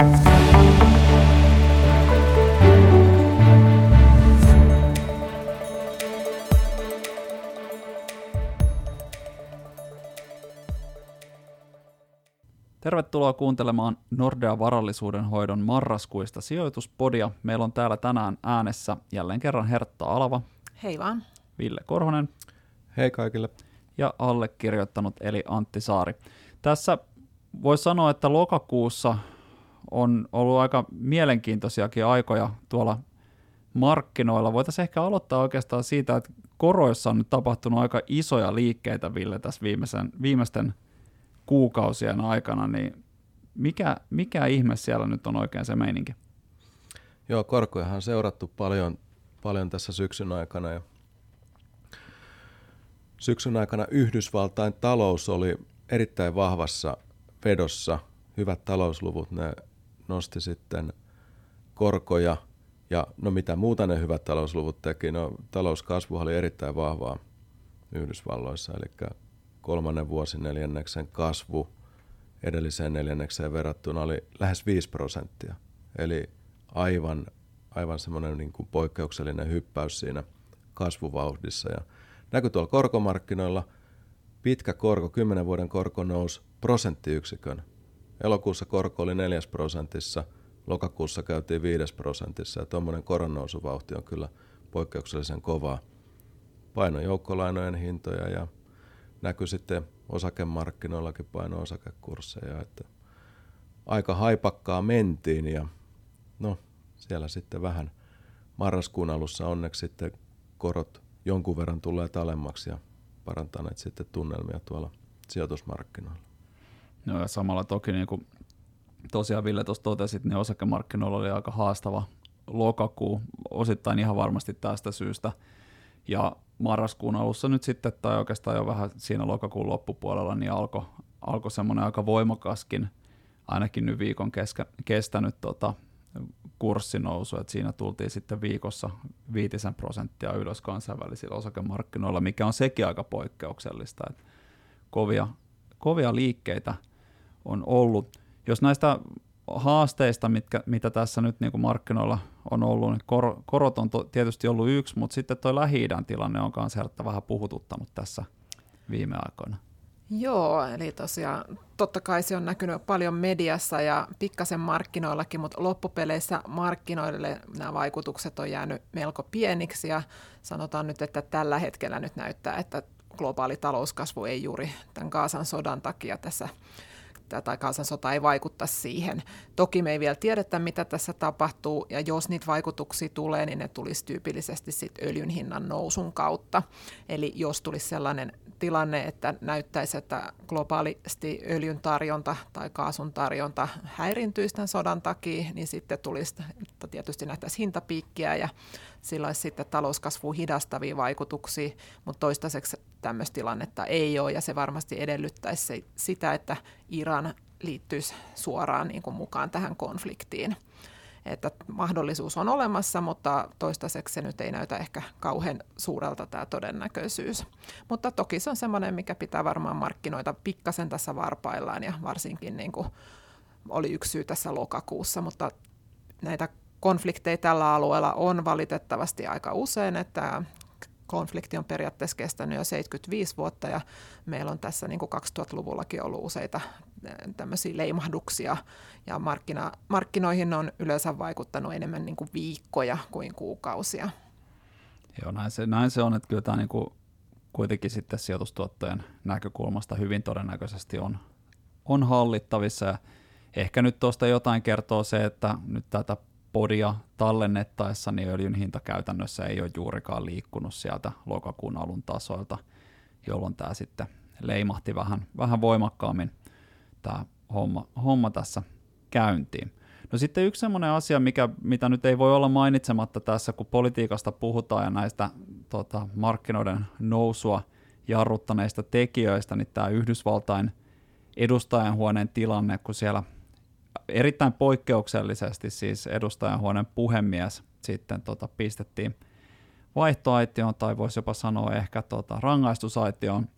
Tervetuloa kuuntelemaan Nordea varallisuuden hoidon marraskuista sijoituspodia. Meillä on täällä tänään äänessä jälleen kerran Hertta Alava. Hei vaan. Ville Korhonen. Hei kaikille. Ja allekirjoittanut eli Antti Saari. Tässä voisi sanoa, että lokakuussa on ollut aika mielenkiintoisiakin aikoja tuolla markkinoilla. Voitaisiin ehkä aloittaa oikeastaan siitä, että koroissa on nyt tapahtunut aika isoja liikkeitä, Ville, tässä viimeisen, viimeisten kuukausien aikana, niin mikä, mikä ihme siellä nyt on oikein se meininki? Joo, korkoja on seurattu paljon, paljon tässä syksyn aikana ja syksyn aikana Yhdysvaltain talous oli erittäin vahvassa vedossa. Hyvät talousluvut, ne nosti sitten korkoja ja no mitä muuta ne hyvät talousluvut teki, no talouskasvu oli erittäin vahvaa Yhdysvalloissa, eli kolmannen vuosineljänneksen kasvu edelliseen neljännekseen verrattuna oli lähes 5 prosenttia. Eli aivan, aivan semmoinen niin kuin poikkeuksellinen hyppäys siinä kasvuvauhdissa. Ja näkyy tuolla korkomarkkinoilla, pitkä korko, 10 vuoden korko nousi prosenttiyksikön. Elokuussa korko oli 4 prosentissa, lokakuussa käytiin 5 prosentissa ja tuommoinen koronnousuvauhti on kyllä poikkeuksellisen kovaa. Paino joukkolainojen hintoja ja näkyy sitten osakemarkkinoillakin paino osakekursseja, että aika haipakkaa mentiin ja no siellä sitten vähän marraskuun alussa onneksi sitten korot jonkun verran tulee alemmaksi ja parantaneet sitten tunnelmia tuolla sijoitusmarkkinoilla. No ja samalla toki niin kuin tosiaan Ville tuossa totesit, niin osakemarkkinoilla oli aika haastava lokakuu, osittain ihan varmasti tästä syystä. Ja marraskuun alussa nyt sitten, tai oikeastaan jo vähän siinä lokakuun loppupuolella, niin alkoi alko semmoinen aika voimakaskin, ainakin nyt viikon keskä, kestänyt tota, kurssinousu, että siinä tultiin sitten viikossa viitisen prosenttia ylös kansainvälisillä osakemarkkinoilla, mikä on sekin aika poikkeuksellista, että kovia, kovia liikkeitä on ollut. Jos näistä haasteista, mitkä, mitä tässä nyt niin kuin markkinoilla on ollut, niin kor, korot on to, tietysti ollut yksi, mutta sitten tuo lähi tilanne on myös vähän puhututtanut tässä viime aikoina. Joo, eli tosiaan totta kai se on näkynyt paljon mediassa ja pikkasen markkinoillakin, mutta loppupeleissä markkinoille nämä vaikutukset on jäänyt melko pieniksi ja sanotaan nyt, että tällä hetkellä nyt näyttää, että globaali talouskasvu ei juuri tämän Kaasan sodan takia tässä tai kansansota ei vaikutta siihen. Toki me ei vielä tiedetä, mitä tässä tapahtuu, ja jos niitä vaikutuksia tulee, niin ne tulisi tyypillisesti sit öljyn hinnan nousun kautta. Eli jos tulisi sellainen tilanne, että näyttäisi, että globaalisti öljyn tarjonta tai kaasun tarjonta häirintyisi tämän sodan takia, niin sitten tulisi tietysti nähtäisi hintapiikkiä ja sillä olisi sitten talouskasvu hidastavia vaikutuksia, mutta toistaiseksi tämmöistä tilannetta ei ole ja se varmasti edellyttäisi sitä, että Iran liittyisi suoraan niin kuin mukaan tähän konfliktiin. Että mahdollisuus on olemassa, mutta toistaiseksi se nyt ei näytä ehkä kauhean suurelta tämä todennäköisyys. Mutta toki se on semmoinen, mikä pitää varmaan markkinoita pikkasen tässä varpaillaan ja varsinkin niin kuin oli yksi syy tässä lokakuussa, mutta näitä konflikteja tällä alueella on valitettavasti aika usein, että konflikti on periaatteessa kestänyt jo 75 vuotta ja meillä on tässä niin kuin 2000-luvullakin ollut useita eh, tämmöisiä leimahduksia ja markkina, markkinoihin on yleensä vaikuttanut enemmän niin kuin viikkoja kuin kuukausia. Joo, näin se, näin se on, että kyllä tämä niin kuin kuitenkin sitten sijoitustuottojen näkökulmasta hyvin todennäköisesti on, on hallittavissa ja ehkä nyt tuosta jotain kertoo se, että nyt tätä podia tallennettaessa, niin öljyn hinta käytännössä ei ole juurikaan liikkunut sieltä lokakuun alun tasoilta, jolloin tämä sitten leimahti vähän, vähän voimakkaammin tämä homma, homma tässä käyntiin. No sitten yksi sellainen asia, mikä, mitä nyt ei voi olla mainitsematta tässä, kun politiikasta puhutaan ja näistä tota, markkinoiden nousua jarruttaneista tekijöistä, niin tämä Yhdysvaltain edustajanhuoneen tilanne, kun siellä erittäin poikkeuksellisesti siis edustajanhuoneen puhemies sitten tota, pistettiin vaihtoaitioon, tai voisi jopa sanoa ehkä tota, rangaistusaitioon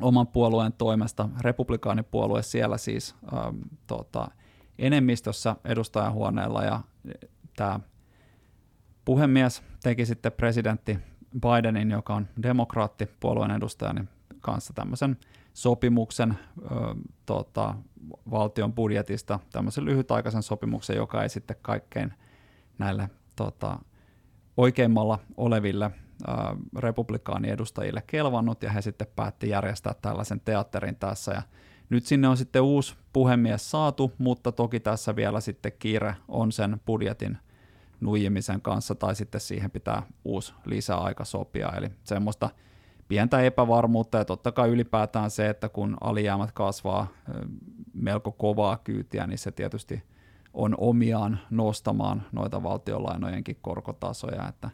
oman puolueen toimesta. Republikaanipuolue siellä siis ähm, tota, enemmistössä edustajahuoneella ja tämä puhemies teki sitten presidentti Bidenin, joka on demokraatti puolueen edustaja, niin kanssa tämmöisen sopimuksen ö, tota, valtion budjetista, tämmöisen lyhytaikaisen sopimuksen, joka ei sitten kaikkein näille tota, oikeimmalla oleville ö, republikaaniedustajille kelvannut, ja he sitten päätti järjestää tällaisen teatterin tässä, ja nyt sinne on sitten uusi puhemies saatu, mutta toki tässä vielä sitten kiire on sen budjetin nuijimisen kanssa, tai sitten siihen pitää uusi lisäaika sopia, eli semmoista pientä epävarmuutta, ja totta kai ylipäätään se, että kun alijäämät kasvaa melko kovaa kyytiä, niin se tietysti on omiaan nostamaan noita valtionlainojenkin korkotasoja, että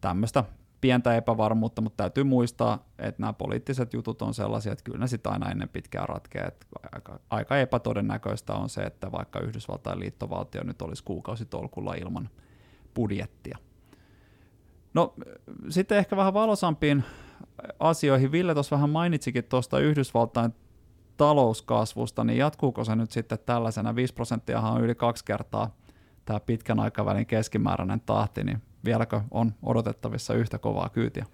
tämmöistä pientä epävarmuutta, mutta täytyy muistaa, että nämä poliittiset jutut on sellaisia, että kyllä ne sitten aina ennen pitkään ratkeaa. Aika, aika epätodennäköistä on se, että vaikka Yhdysvaltain liittovaltio nyt olisi kuukausitolkulla ilman budjettia. No sitten ehkä vähän valosampiin asioihin. Ville tuossa vähän mainitsikin tuosta Yhdysvaltain talouskasvusta, niin jatkuuko se nyt sitten tällaisena? 5 prosenttia on yli kaksi kertaa tämä pitkän aikavälin keskimääräinen tahti, niin vieläkö on odotettavissa yhtä kovaa kyytiä?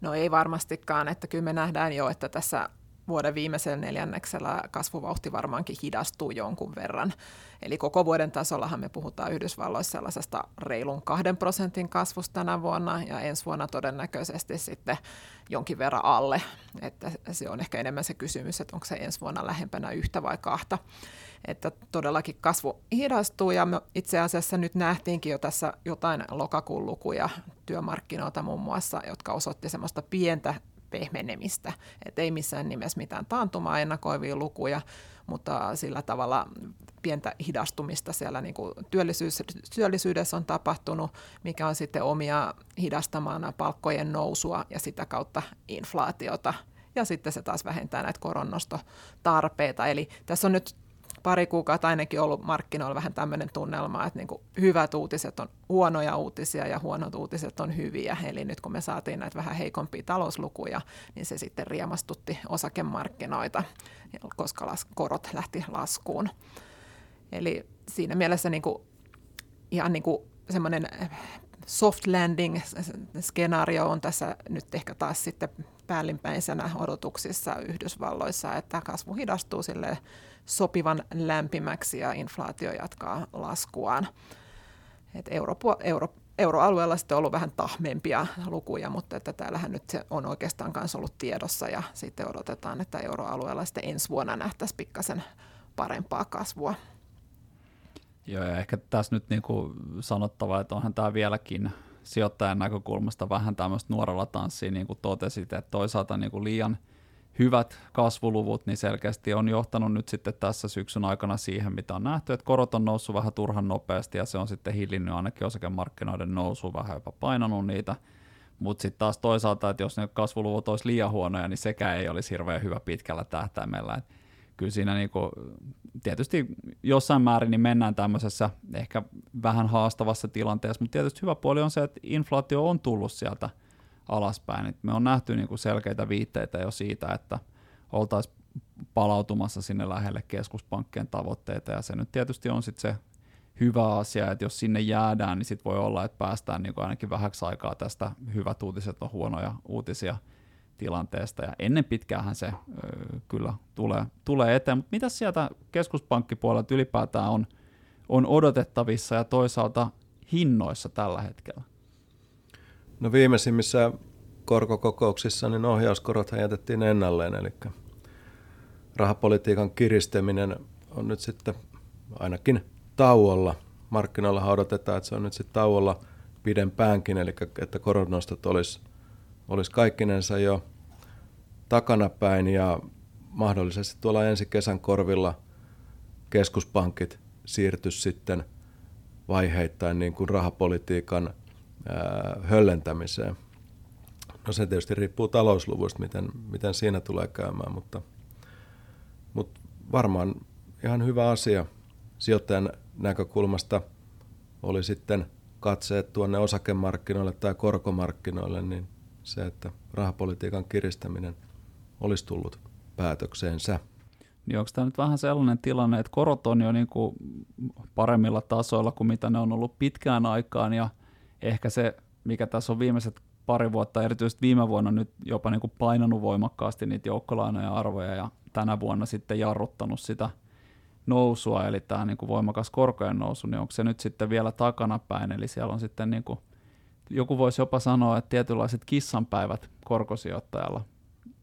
No ei varmastikaan, että kyllä me nähdään jo, että tässä vuoden viimeisellä neljänneksellä kasvuvauhti varmaankin hidastuu jonkun verran. Eli koko vuoden tasollahan me puhutaan Yhdysvalloissa sellaisesta reilun kahden prosentin kasvusta tänä vuonna ja ensi vuonna todennäköisesti sitten jonkin verran alle. Että se on ehkä enemmän se kysymys, että onko se ensi vuonna lähempänä yhtä vai kahta. Että todellakin kasvu hidastuu ja me itse asiassa nyt nähtiinkin jo tässä jotain lokakuun lukuja työmarkkinoilta muun muassa, jotka osoitti semmoista pientä pehmenemistä. Et ei missään nimessä mitään taantumaa ennakoivia lukuja, mutta sillä tavalla pientä hidastumista siellä niin kuin työllisyys, työllisyydessä on tapahtunut, mikä on sitten omia hidastamaan palkkojen nousua ja sitä kautta inflaatiota. Ja sitten se taas vähentää näitä koronnostotarpeita. Eli tässä on nyt pari kuukautta ainakin ollut markkinoilla vähän tämmöinen tunnelma, että niin kuin hyvät uutiset on huonoja uutisia ja huonot uutiset on hyviä. Eli nyt kun me saatiin näitä vähän heikompia talouslukuja, niin se sitten riemastutti osakemarkkinoita, koska korot lähti laskuun. Eli siinä mielessä niin kuin, ihan niin kuin semmoinen soft landing-skenaario on tässä nyt ehkä taas sitten päällimpäisenä odotuksissa Yhdysvalloissa, että kasvu hidastuu sille sopivan lämpimäksi ja inflaatio jatkaa laskuaan. Et euro, euro, euroalueella sitten on ollut vähän tahmempia lukuja, mutta että täällähän nyt se on oikeastaan myös ollut tiedossa ja sitten odotetaan, että euroalueella sitten ensi vuonna nähtäisiin pikkasen parempaa kasvua. Joo, ja ehkä tässä nyt niin kuin sanottava, että onhan tämä vieläkin sijoittajan näkökulmasta vähän tämmöistä nuorella tanssia, niin kuin totesit, että toisaalta niin kuin liian hyvät kasvuluvut, niin selkeästi on johtanut nyt sitten tässä syksyn aikana siihen, mitä on nähty, että korot on noussut vähän turhan nopeasti ja se on sitten hillinnyt ainakin osakemarkkinoiden nousu, vähän jopa painanut niitä, mutta sitten taas toisaalta, että jos ne kasvuluvut olisi liian huonoja, niin sekään ei olisi hirveän hyvä pitkällä tähtäimellä. Et kyllä siinä niinku, tietysti jossain määrin niin mennään tämmöisessä ehkä vähän haastavassa tilanteessa, mutta tietysti hyvä puoli on se, että inflaatio on tullut sieltä alaspäin. Et me on nähty niinku selkeitä viitteitä jo siitä, että oltaisiin palautumassa sinne lähelle keskuspankkien tavoitteita, ja se nyt tietysti on sitten se hyvä asia, että jos sinne jäädään, niin sitten voi olla, että päästään niin ainakin vähäksi aikaa tästä hyvät uutiset on huonoja uutisia – tilanteesta ja ennen pitkään se ö, kyllä tulee, tulee eteen. Mutta mitä sieltä keskuspankkipuolelta ylipäätään on, on odotettavissa ja toisaalta hinnoissa tällä hetkellä? No viimeisimmissä korkokokouksissa niin ohjauskorot jätettiin ennalleen, eli rahapolitiikan kiristäminen on nyt sitten ainakin tauolla. Markkinoilla odotetaan, että se on nyt sitten tauolla pidempäänkin, eli että koronnostot olisi olisi kaikkinensa jo takanapäin ja mahdollisesti tuolla ensi kesän korvilla keskuspankit siirtyisi sitten vaiheittain niin kuin rahapolitiikan höllentämiseen. No se tietysti riippuu talousluvuista, miten, miten siinä tulee käymään, mutta, mutta varmaan ihan hyvä asia sijoittajan näkökulmasta oli sitten katseet tuonne osakemarkkinoille tai korkomarkkinoille, niin se, että rahapolitiikan kiristäminen olisi tullut päätökseensä. niin onko tämä nyt vähän sellainen tilanne, että korot on jo niin kuin paremmilla tasoilla kuin mitä ne on ollut pitkään aikaan, ja ehkä se, mikä tässä on viimeiset pari vuotta, erityisesti viime vuonna nyt jopa niin kuin painanut voimakkaasti niitä joukkolainoja arvoja, ja tänä vuonna sitten jarruttanut sitä nousua, eli tämä niin kuin voimakas korkojen nousu, niin onko se nyt sitten vielä takanapäin, eli siellä on sitten niin kuin, joku voisi jopa sanoa, että tietynlaiset kissanpäivät korkosijoittajalla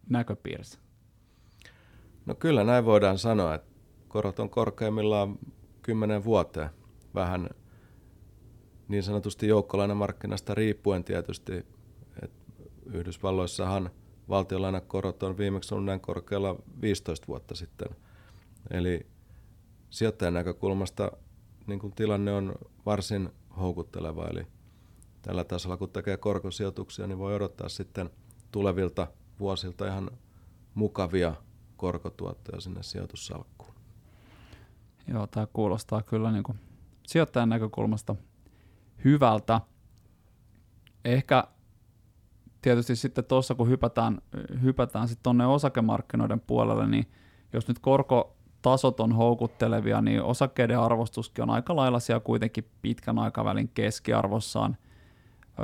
näköpiirissä. No kyllä näin voidaan sanoa, että korot on korkeimmillaan kymmenen vuoteen. Vähän niin sanotusti joukkolainamarkkinasta riippuen tietysti. että Yhdysvalloissahan valtiolainakorot on viimeksi ollut näin korkealla 15 vuotta sitten. Eli sijoittajan näkökulmasta niin kuin tilanne on varsin houkutteleva. Eli tällä tasolla kun tekee korkosijoituksia, niin voi odottaa sitten tulevilta vuosilta ihan mukavia korkotuottoja sinne sijoitussalkkuun. Joo, tämä kuulostaa kyllä niin kuin sijoittajan näkökulmasta hyvältä. Ehkä tietysti sitten tuossa, kun hypätään, hypätään sitten tuonne osakemarkkinoiden puolelle, niin jos nyt korkotasot on houkuttelevia, niin osakkeiden arvostuskin on aika lailla siellä kuitenkin pitkän aikavälin keskiarvossaan.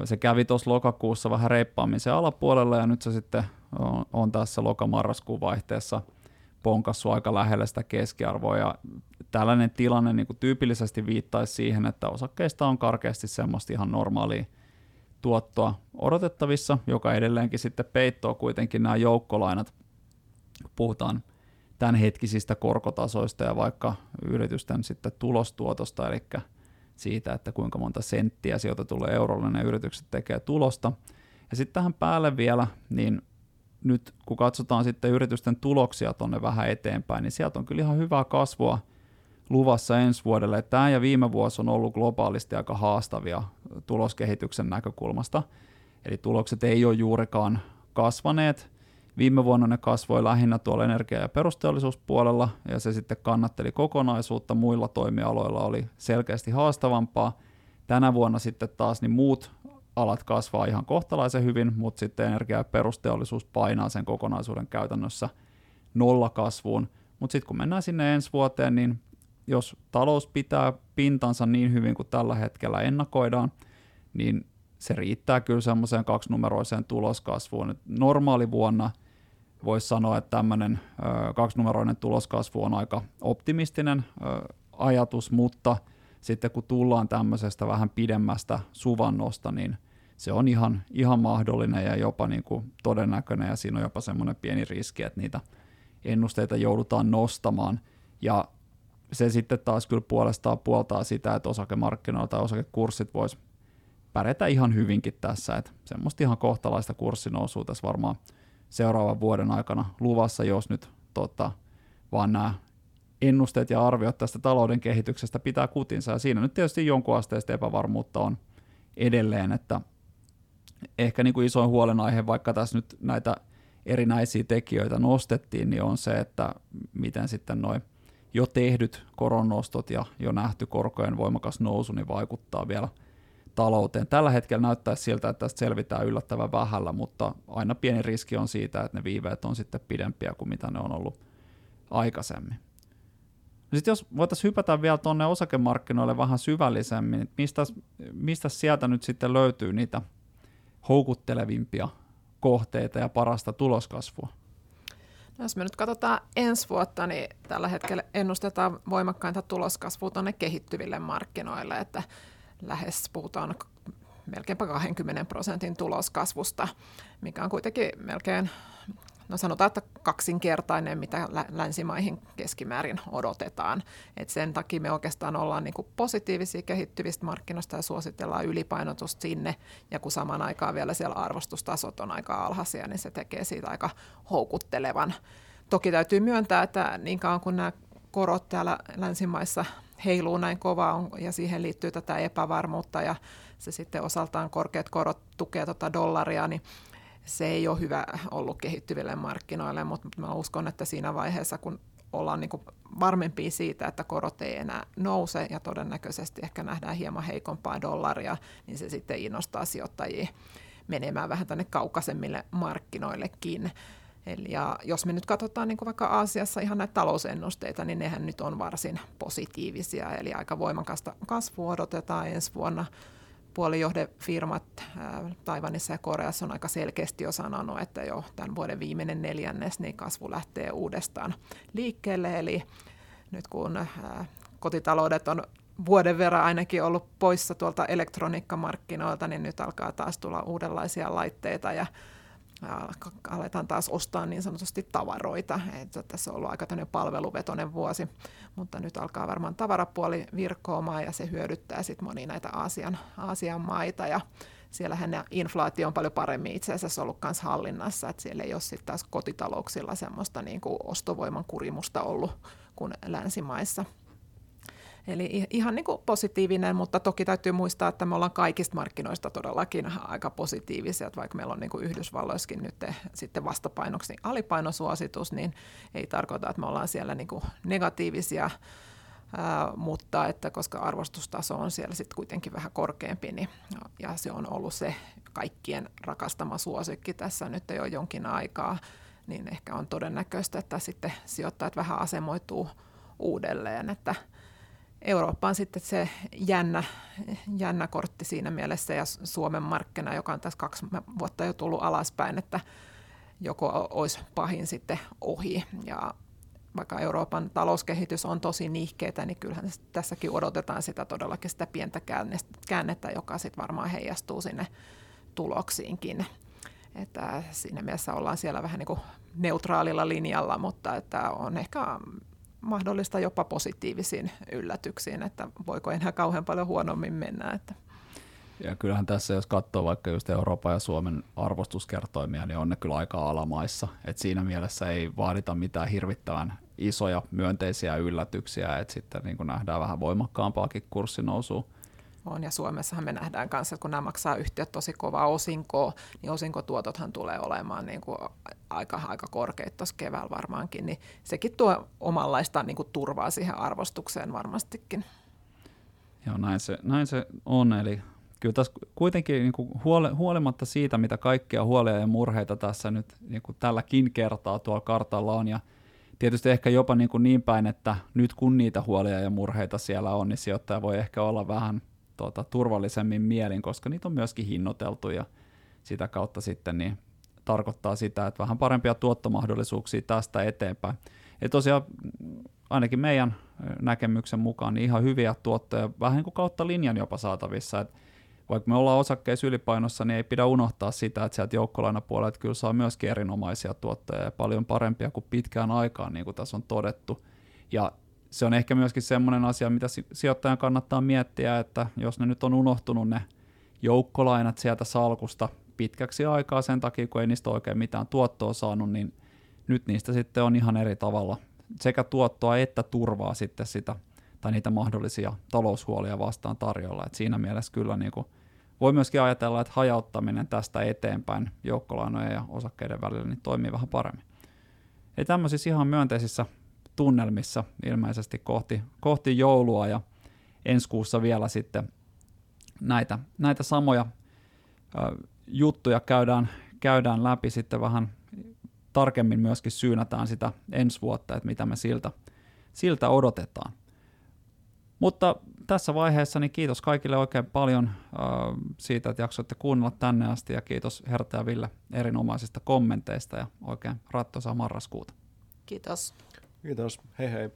Se kävi tuossa lokakuussa vähän reippaammin se alapuolella ja nyt se sitten on, on tässä lokamarraskuun vaihteessa ponkassu aika lähellä sitä keskiarvoa ja tällainen tilanne niin kuin tyypillisesti viittaisi siihen, että osakkeista on karkeasti semmoista ihan normaalia tuottoa odotettavissa, joka edelleenkin sitten peittoo kuitenkin nämä joukkolainat. Puhutaan tämänhetkisistä korkotasoista ja vaikka yritysten sitten tulostuotosta, eli siitä, että kuinka monta senttiä sijoitetulle eurolle ne yritykset tekee tulosta. Ja sitten tähän päälle vielä, niin nyt kun katsotaan sitten yritysten tuloksia tuonne vähän eteenpäin, niin sieltä on kyllä ihan hyvää kasvua luvassa ensi vuodelle. Tämä ja viime vuosi on ollut globaalisti aika haastavia tuloskehityksen näkökulmasta. Eli tulokset ei ole juurikaan kasvaneet. Viime vuonna ne kasvoi lähinnä tuolla energia- ja perusteollisuuspuolella, ja se sitten kannatteli kokonaisuutta. Muilla toimialoilla oli selkeästi haastavampaa. Tänä vuonna sitten taas niin muut alat kasvaa ihan kohtalaisen hyvin, mutta sitten energia- ja perusteollisuus painaa sen kokonaisuuden käytännössä nollakasvuun. Mutta sitten kun mennään sinne ensi vuoteen, niin jos talous pitää pintansa niin hyvin kuin tällä hetkellä ennakoidaan, niin se riittää kyllä semmoiseen kaksinumeroiseen tuloskasvuun. normaali vuonna voisi sanoa, että tämmöinen kaksinumeroinen tuloskasvu on aika optimistinen ajatus, mutta sitten kun tullaan tämmöisestä vähän pidemmästä suvannosta, niin se on ihan, ihan mahdollinen ja jopa niin kuin todennäköinen ja siinä on jopa semmoinen pieni riski, että niitä ennusteita joudutaan nostamaan. Ja se sitten taas kyllä puolestaan puoltaa sitä, että osakemarkkinoilla tai osakekurssit vois pärjätä ihan hyvinkin tässä, että semmoista ihan kohtalaista kurssinousua tässä varmaan seuraavan vuoden aikana luvassa, jos nyt tota, vaan nämä ennusteet ja arviot tästä talouden kehityksestä pitää kutinsa, ja siinä nyt tietysti jonkun asteista epävarmuutta on edelleen, että ehkä niin kuin isoin huolenaihe, vaikka tässä nyt näitä erinäisiä tekijöitä nostettiin, niin on se, että miten sitten noin jo tehdyt koronnostot ja jo nähty korkojen voimakas nousu niin vaikuttaa vielä talouteen. Tällä hetkellä näyttää siltä, että tästä selvitään yllättävän vähällä, mutta aina pieni riski on siitä, että ne viiveet on sitten pidempiä kuin mitä ne on ollut aikaisemmin. Sitten jos voitaisiin hypätä vielä tuonne osakemarkkinoille vähän syvällisemmin, että mistä, mistä sieltä nyt sitten löytyy niitä houkuttelevimpia kohteita ja parasta tuloskasvua? Jos me nyt katsotaan ensi vuotta, niin tällä hetkellä ennustetaan voimakkainta tuloskasvua tuonne kehittyville markkinoille, että lähes puhutaan melkeinpä 20 prosentin tuloskasvusta, mikä on kuitenkin melkein no sanotaan, että kaksinkertainen, mitä länsimaihin keskimäärin odotetaan. Et sen takia me oikeastaan ollaan niin positiivisia kehittyvistä markkinoista ja suositellaan ylipainotusta sinne, ja kun samaan aikaan vielä siellä arvostustasot on aika alhaisia, niin se tekee siitä aika houkuttelevan. Toki täytyy myöntää, että niin kauan kuin nämä korot täällä länsimaissa heiluu näin kovaa ja siihen liittyy tätä epävarmuutta ja se sitten osaltaan korkeat korot tukee tuota dollaria, niin se ei ole hyvä ollut kehittyville markkinoille, mutta mä uskon, että siinä vaiheessa, kun ollaan niin varmempia siitä, että korot ei enää nouse ja todennäköisesti ehkä nähdään hieman heikompaa dollaria, niin se sitten innostaa sijoittajia menemään vähän tänne kaukaisemmille markkinoillekin. Eli ja jos me nyt katsotaan niin vaikka Aasiassa ihan näitä talousennusteita, niin nehän nyt on varsin positiivisia, eli aika voimakasta kasvua odotetaan ensi vuonna. Puolijohdefirmat Taivanissa ja Koreassa on aika selkeästi jo sanonut, että jo tämän vuoden viimeinen neljännes, niin kasvu lähtee uudestaan liikkeelle, eli nyt kun kotitaloudet on vuoden verran ainakin ollut poissa tuolta elektroniikkamarkkinoilta, niin nyt alkaa taas tulla uudenlaisia laitteita ja aletaan taas ostaa niin sanotusti tavaroita. Että tässä on ollut aika palveluvetoinen vuosi, mutta nyt alkaa varmaan tavarapuoli virkkoamaan ja se hyödyttää sitten moni näitä Aasian, Aasian maita ja siellähän inflaatio on paljon paremmin itse asiassa ollut myös hallinnassa, että siellä ei ole sitten taas kotitalouksilla semmoista niin kuin ostovoiman kurimusta ollut kuin länsimaissa. Eli ihan niin kuin positiivinen, mutta toki täytyy muistaa, että me ollaan kaikista markkinoista todellakin aika positiivisia, että vaikka meillä on niin kuin Yhdysvalloissakin nyt sitten vastapainoksi alipainosuositus, niin ei tarkoita, että me ollaan siellä niin kuin negatiivisia, Ää, mutta että koska arvostustaso on siellä sitten kuitenkin vähän korkeampi, niin, ja se on ollut se kaikkien rakastama suosikki tässä nyt jo jonkin aikaa, niin ehkä on todennäköistä, että sitten sijoittajat vähän asemoituu uudelleen, että Eurooppa on sitten se jännä, jännä kortti siinä mielessä ja Suomen markkina, joka on tässä kaksi vuotta jo tullut alaspäin, että joko olisi pahin sitten ohi ja vaikka Euroopan talouskehitys on tosi nihkeitä, niin kyllähän tässäkin odotetaan sitä todellakin sitä pientä käännettä, joka sitten varmaan heijastuu sinne tuloksiinkin. Että siinä mielessä ollaan siellä vähän niin kuin neutraalilla linjalla, mutta että on ehkä mahdollista jopa positiivisiin yllätyksiin, että voiko enää kauhean paljon huonommin mennä. Että. Ja kyllähän tässä, jos katsoo vaikka just Euroopan ja Suomen arvostuskertoimia, niin on ne kyllä aika alamaissa. Et siinä mielessä ei vaadita mitään hirvittävän isoja myönteisiä yllätyksiä, että sitten niin nähdään vähän voimakkaampaakin kurssinousua on. Ja Suomessahan me nähdään kanssa, että kun nämä maksaa yhtiöt tosi kovaa osinkoa, niin osinkotuotothan tulee olemaan niin kuin aika, aika korkeat tuossa keväällä varmaankin. Niin sekin tuo omanlaista niin kuin turvaa siihen arvostukseen varmastikin. Joo, näin se, näin se on. Eli kyllä tässä kuitenkin niin kuin huole, huolimatta siitä, mitä kaikkia huolia ja murheita tässä nyt niin kuin tälläkin kertaa tuolla kartalla on, ja tietysti ehkä jopa niin, kuin niin päin, että nyt kun niitä huolia ja murheita siellä on, niin sijoittaja voi ehkä olla vähän tuota, turvallisemmin mielin, koska niitä on myöskin hinnoiteltu ja sitä kautta sitten niin tarkoittaa sitä, että vähän parempia tuottomahdollisuuksia tästä eteenpäin. Ja tosiaan ainakin meidän näkemyksen mukaan niin ihan hyviä tuottoja, vähän niin kuin kautta linjan jopa saatavissa, että vaikka me ollaan osakkeissa ylipainossa, niin ei pidä unohtaa sitä, että sieltä joukkolainapuolelta kyllä saa myöskin erinomaisia tuottoja ja paljon parempia kuin pitkään aikaan, niin kuin tässä on todettu. Ja se on ehkä myöskin semmoinen asia, mitä sijoittajan kannattaa miettiä, että jos ne nyt on unohtunut ne joukkolainat sieltä salkusta pitkäksi aikaa sen takia, kun ei niistä oikein mitään tuottoa saanut, niin nyt niistä sitten on ihan eri tavalla sekä tuottoa että turvaa sitten sitä, tai niitä mahdollisia taloushuolia vastaan tarjolla. Et siinä mielessä kyllä niin kuin voi myöskin ajatella, että hajauttaminen tästä eteenpäin joukkolainojen ja osakkeiden välillä niin toimii vähän paremmin. Ei tämmöisissä ihan myönteisissä tunnelmissa ilmeisesti kohti, kohti joulua ja ensi kuussa vielä sitten näitä, näitä samoja ö, juttuja käydään, käydään läpi sitten vähän tarkemmin myöskin syynätään sitä ensi vuotta, että mitä me siltä, siltä odotetaan. Mutta tässä vaiheessa niin kiitos kaikille oikein paljon äh, siitä, että jaksoitte kuunnella tänne asti ja kiitos Herta ja Ville erinomaisista kommenteista ja oikein rattoisaa marraskuuta. Kiitos. Kiitos. Hei hei.